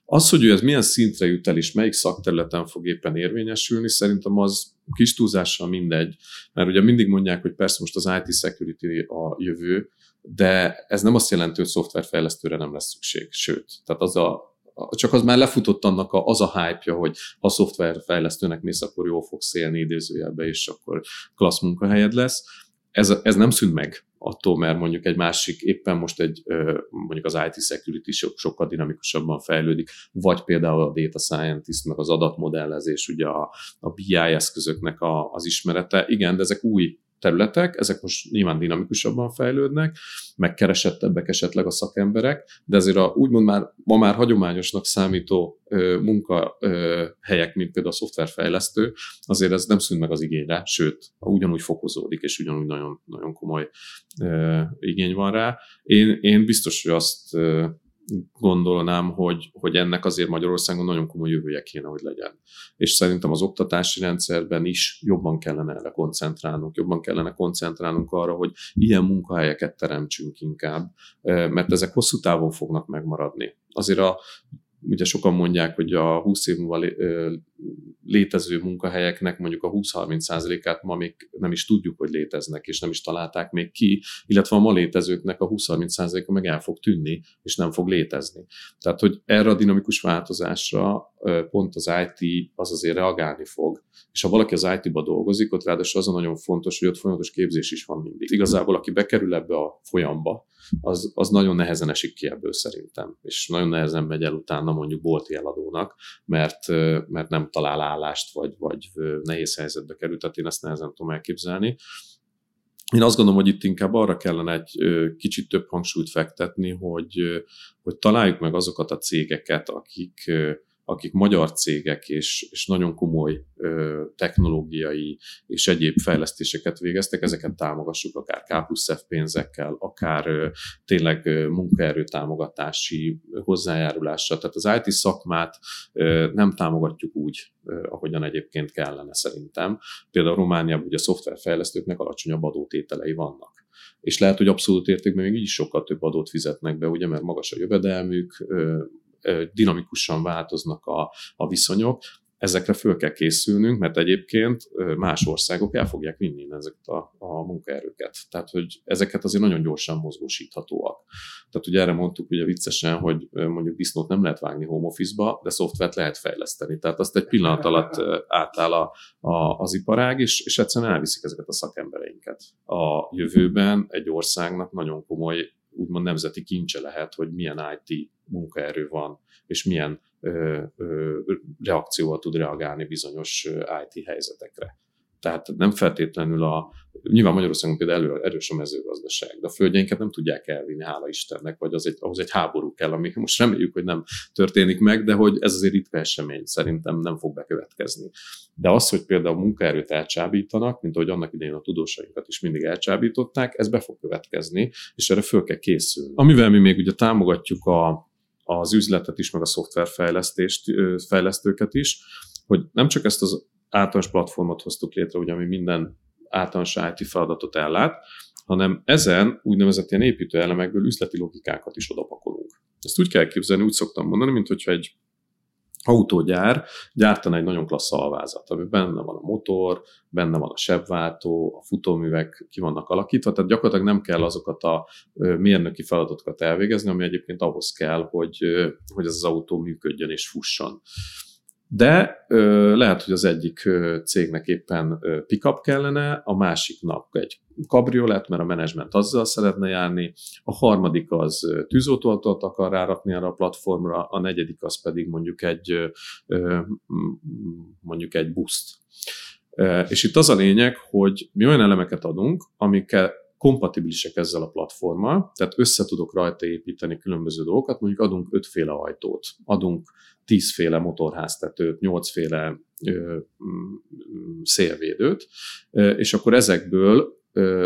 Az, hogy ő ez milyen szintre jut el, és melyik szakterületen fog éppen érvényesülni, szerintem az kis túlzással mindegy, mert ugye mindig mondják, hogy persze most az IT security a jövő, de ez nem azt jelenti, hogy szoftverfejlesztőre nem lesz szükség, sőt, tehát az a csak az már lefutott annak a, az a hype-ja, hogy ha szoftverfejlesztőnek mész, akkor jól fogsz élni idézőjelbe, és akkor klassz munkahelyed lesz. Ez, ez nem szűnt meg attól, mert mondjuk egy másik, éppen most egy, mondjuk az IT security sok, sokkal dinamikusabban fejlődik, vagy például a data scientist, meg az adatmodellezés, ugye a, a BI eszközöknek a, az ismerete. Igen, de ezek új területek, ezek most nyilván dinamikusabban fejlődnek, megkeresettebbek esetleg a szakemberek, de azért a, úgymond már, ma már hagyományosnak számító ö, munkahelyek, mint például a szoftverfejlesztő, azért ez nem szűnt meg az igényre, sőt, ugyanúgy fokozódik, és ugyanúgy nagyon, nagyon komoly ö, igény van rá. Én, én biztos, hogy azt ö, gondolnám, hogy, hogy ennek azért Magyarországon nagyon komoly jövője kéne, hogy legyen. És szerintem az oktatási rendszerben is jobban kellene erre koncentrálnunk, jobban kellene koncentrálnunk arra, hogy ilyen munkahelyeket teremtsünk inkább, mert ezek hosszú távon fognak megmaradni. Azért a ugye sokan mondják, hogy a 20 év múlva létező munkahelyeknek mondjuk a 20-30%-át ma még nem is tudjuk, hogy léteznek, és nem is találták még ki, illetve a ma létezőknek a 20-30%-a meg el fog tűnni, és nem fog létezni. Tehát, hogy erre a dinamikus változásra pont az IT az azért reagálni fog, és ha valaki az IT-ba dolgozik, ott ráadásul az a nagyon fontos, hogy ott folyamatos képzés is van mindig. Igazából, aki bekerül ebbe a folyamba, az, az nagyon nehezen esik ki ebből szerintem, és nagyon nehezen megy el utána mondjuk bolti eladónak, mert, mert nem talál állást, vagy, vagy nehéz helyzetbe kerül, tehát én ezt nehezen tudom elképzelni. Én azt gondolom, hogy itt inkább arra kellene egy kicsit több hangsúlyt fektetni, hogy, hogy találjuk meg azokat a cégeket, akik, akik magyar cégek és, és nagyon komoly ö, technológiai és egyéb fejlesztéseket végeztek, ezeket támogassuk akár K plusz F pénzekkel, akár ö, tényleg ö, munkaerő támogatási hozzájárulással. Tehát az IT szakmát ö, nem támogatjuk úgy, ö, ahogyan egyébként kellene szerintem. Például Romániában ugye a szoftverfejlesztőknek alacsonyabb adótételei vannak és lehet, hogy abszolút értékben még így is sokkal több adót fizetnek be, ugye, mert magas a jövedelmük, dinamikusan változnak a, a viszonyok, ezekre föl kell készülnünk, mert egyébként más országok el fogják vinni ezeket a, a munkaerőket. Tehát, hogy ezeket azért nagyon gyorsan mozgósíthatóak. Tehát ugye erre mondtuk ugye viccesen, hogy mondjuk disznót nem lehet vágni home office-ba, de szoftvert lehet fejleszteni. Tehát azt egy pillanat alatt átáll a, a, az iparág, és, és egyszerűen elviszik ezeket a szakembereinket. A jövőben egy országnak nagyon komoly úgymond nemzeti kincse lehet, hogy milyen IT munkaerő van, és milyen ö, ö, reakcióval tud reagálni bizonyos IT helyzetekre. Tehát nem feltétlenül a, nyilván Magyarországon például elő, erős a mezőgazdaság, de a földjeinket nem tudják elvinni, hála Istennek, vagy az egy, ahhoz egy háború kell, ami most reméljük, hogy nem történik meg, de hogy ez azért ritka esemény, szerintem nem fog bekövetkezni. De az, hogy például munkaerőt elcsábítanak, mint ahogy annak idején a tudósainkat is mindig elcsábították, ez be fog következni, és erre föl kell készülni. Amivel mi még ugye támogatjuk a, az üzletet is, meg a szoftverfejlesztést, fejlesztőket is, hogy nem csak ezt az általános platformot hoztuk létre, ugye, ami minden általános IT feladatot ellát, hanem ezen úgynevezett ilyen építő elemekből üzleti logikákat is odapakolunk. Ezt úgy kell képzelni, úgy szoktam mondani, mint hogyha egy autógyár gyártana egy nagyon klassz alvázat, ami benne van a motor, benne van a sebváltó, a futóművek ki vannak alakítva, tehát gyakorlatilag nem kell azokat a mérnöki feladatokat elvégezni, ami egyébként ahhoz kell, hogy, hogy ez az autó működjön és fusson. De ö, lehet, hogy az egyik ö, cégnek éppen ö, pickup kellene, a másiknak egy kabriolett, mert a menedzsment azzal szeretne járni, a harmadik az tűzoltóatot akar rárakni arra a platformra, a negyedik az pedig mondjuk egy, ö, mondjuk egy buszt. És itt az a lényeg, hogy mi olyan elemeket adunk, amikkel kompatibilisek ezzel a platformmal, tehát össze tudok rajta építeni különböző dolgokat, mondjuk adunk ötféle ajtót, adunk tízféle motorháztetőt, nyolcféle szélvédőt, és akkor ezekből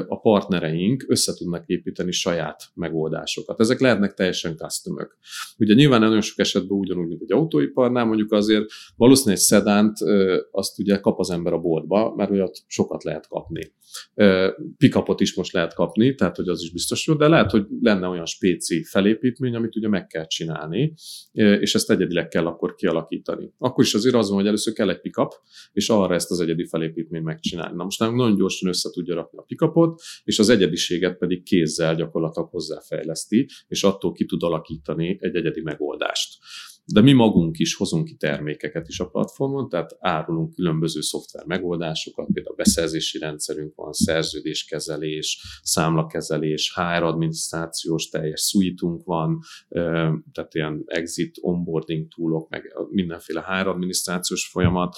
a partnereink össze tudnak építeni saját megoldásokat. Ezek lehetnek teljesen custom Ugye nyilván nagyon sok esetben ugyanúgy, mint egy autóiparnál, mondjuk azért valószínűleg egy szedánt azt ugye kap az ember a boltba, mert olyat sokat lehet kapni. Pikapot is most lehet kapni, tehát hogy az is biztos de lehet, hogy lenne olyan spéci felépítmény, amit ugye meg kell csinálni, és ezt egyedileg kell akkor kialakítani. Akkor is azért az van, hogy először kell egy pikap, és arra ezt az egyedi felépítményt megcsinálni. Na most nagyon gyorsan össze tudja rakni a pikapot, és az egyediséget pedig kézzel gyakorlatilag hozzáfejleszti, és attól ki tud alakítani egy egyedi megoldást. De mi magunk is hozunk ki termékeket is a platformon, tehát árulunk különböző szoftver megoldásokat, például beszerzési rendszerünk van, szerződéskezelés, számlakezelés, HR adminisztrációs teljes suite van, tehát ilyen exit onboarding toolok, meg mindenféle HR adminisztrációs folyamat,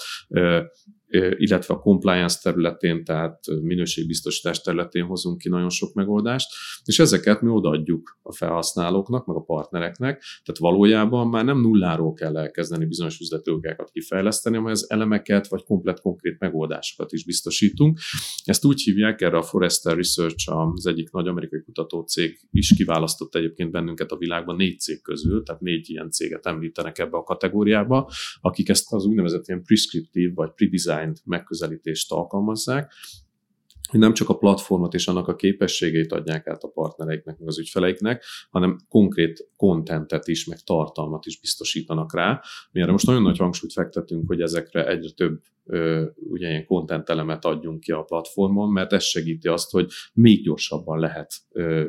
illetve a compliance területén, tehát minőségbiztosítás területén hozunk ki nagyon sok megoldást, és ezeket mi odaadjuk a felhasználóknak, meg a partnereknek, tehát valójában már nem nulláról kell elkezdeni bizonyos üzletőgákat kifejleszteni, hanem az elemeket vagy komplet konkrét megoldásokat is biztosítunk. Ezt úgy hívják, erre a Forrester Research, az egyik nagy amerikai kutatócég is kiválasztott egyébként bennünket a világban négy cég közül, tehát négy ilyen céget említenek ebbe a kategóriába, akik ezt az úgynevezett ilyen prescriptív vagy pre-designed megközelítést alkalmazzák, hogy nem csak a platformot és annak a képességeit adják át a partnereiknek, meg az ügyfeleiknek, hanem konkrét kontentet is, meg tartalmat is biztosítanak rá. Mi erre most nagyon nagy hangsúlyt fektetünk, hogy ezekre egyre több ugye ilyen content elemet adjunk ki a platformon, mert ez segíti azt, hogy még gyorsabban lehet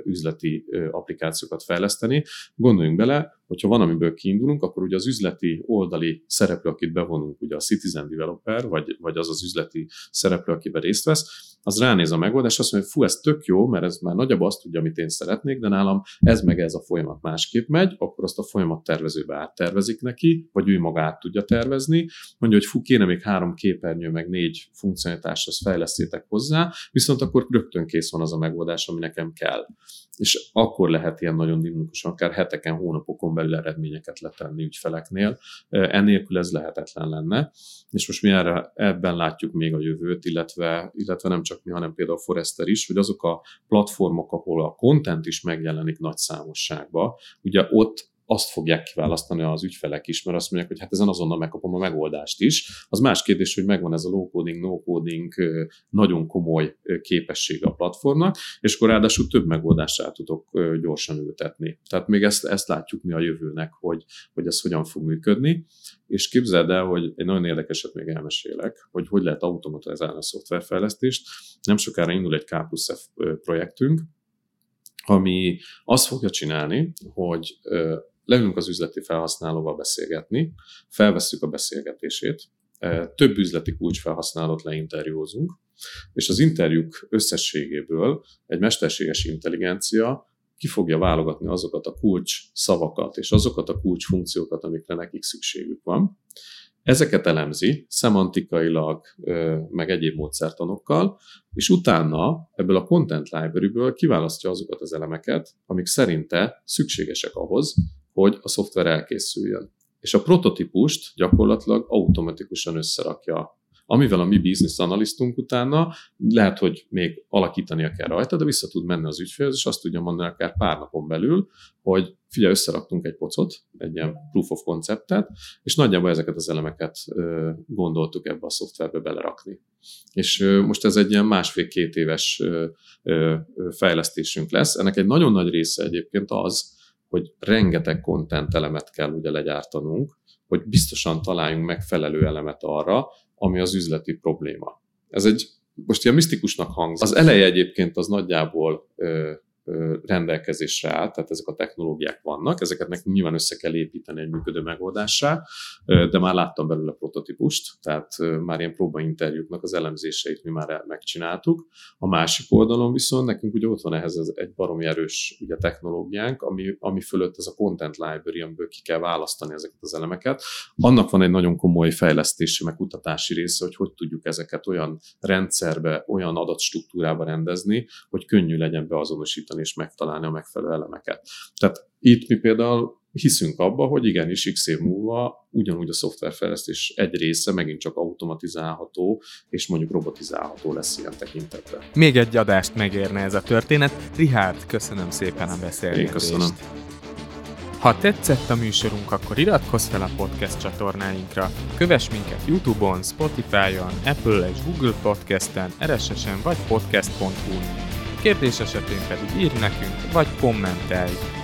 üzleti applikációkat fejleszteni. Gondoljunk bele, hogyha van, amiből kiindulunk, akkor ugye az üzleti oldali szereplő, akit bevonunk, ugye a citizen developer, vagy, vagy az az üzleti szereplő, akiben részt vesz, az ránéz a megoldás, azt mondja, hogy fú, ez tök jó, mert ez már nagyobb azt tudja, amit én szeretnék, de nálam ez meg ez a folyamat másképp megy, akkor azt a folyamat tervezőbe áttervezik neki, vagy ő maga át tudja tervezni, mondja, hogy fú, kéne még három képernyő, meg négy funkcionalitást, azt fejlesztétek hozzá, viszont akkor rögtön kész van az a megoldás, ami nekem kell. És akkor lehet ilyen nagyon dinamikusan, akár heteken, hónapokon belül eredményeket letenni ügyfeleknél. Ennélkül ez lehetetlen lenne. És most mi erre, ebben látjuk még a jövőt, illetve, illetve nem csak mi, hanem például Forrester is, hogy azok a platformok, ahol a content is megjelenik nagy számosságba, ugye ott azt fogják kiválasztani az ügyfelek is, mert azt mondják, hogy hát ezen azonnal megkapom a megoldást is. Az más kérdés, hogy megvan ez a low-coding, no-coding nagyon komoly képessége a platformnak, és akkor ráadásul több megoldást rá tudok gyorsan ültetni. Tehát még ezt, ezt látjuk mi a jövőnek, hogy, hogy ez hogyan fog működni. És képzeld el, hogy egy nagyon érdekeset még elmesélek, hogy hogy lehet automatizálni a szoftverfejlesztést. Nem sokára indul egy K plusz projektünk, ami azt fogja csinálni, hogy leülünk az üzleti felhasználóval beszélgetni, felvesszük a beszélgetését, e, több üzleti kulcsfelhasználót leinterjúzunk, és az interjúk összességéből egy mesterséges intelligencia ki fogja válogatni azokat a kulcs szavakat és azokat a kulcs funkciókat, amikre nekik szükségük van. Ezeket elemzi szemantikailag, meg egyéb módszertanokkal, és utána ebből a Content Library-ből kiválasztja azokat az elemeket, amik szerinte szükségesek ahhoz, hogy a szoftver elkészüljön. És a prototípust gyakorlatilag automatikusan összerakja amivel a mi business analisztunk utána lehet, hogy még alakítania kell rajta, de vissza tud menni az ügyfélhez, és azt tudja mondani akár pár napon belül, hogy figyelj, összeraktunk egy pocot, egy ilyen proof of conceptet, és nagyjából ezeket az elemeket gondoltuk ebbe a szoftverbe belerakni. És most ez egy ilyen másfél-két éves fejlesztésünk lesz. Ennek egy nagyon nagy része egyébként az, hogy rengeteg content elemet kell ugye legyártanunk, hogy biztosan találjunk megfelelő elemet arra, ami az üzleti probléma. Ez egy most ilyen misztikusnak hangzik. Az eleje egyébként az nagyjából rendelkezésre áll, tehát ezek a technológiák vannak, ezeket nekünk nyilván össze kell építeni egy működő megoldásra, de már láttam belőle prototípust, tehát már ilyen próbainterjúknak az elemzéseit mi már megcsináltuk. A másik oldalon viszont nekünk ugye ott van ehhez egy baromi erős ugye, technológiánk, ami, ami fölött ez a content library, amiből ki kell választani ezeket az elemeket. Annak van egy nagyon komoly fejlesztési, meg kutatási része, hogy hogy tudjuk ezeket olyan rendszerbe, olyan adatstruktúrába rendezni, hogy könnyű legyen beazonosítani és megtalálni a megfelelő elemeket. Tehát itt mi például hiszünk abba, hogy igenis x év múlva ugyanúgy a szoftverfejlesztés egy része megint csak automatizálható, és mondjuk robotizálható lesz ilyen tekintetben. Még egy adást megérne ez a történet. Richard, köszönöm szépen a beszélgetést. Én köszönöm. Ha tetszett a műsorunk, akkor iratkozz fel a podcast csatornáinkra. Kövess minket Youtube-on, Spotify-on, Apple és Google Podcast-en, RSS-en vagy podcast.hu-n. Kérdés esetén pedig írj nekünk, vagy kommentelj.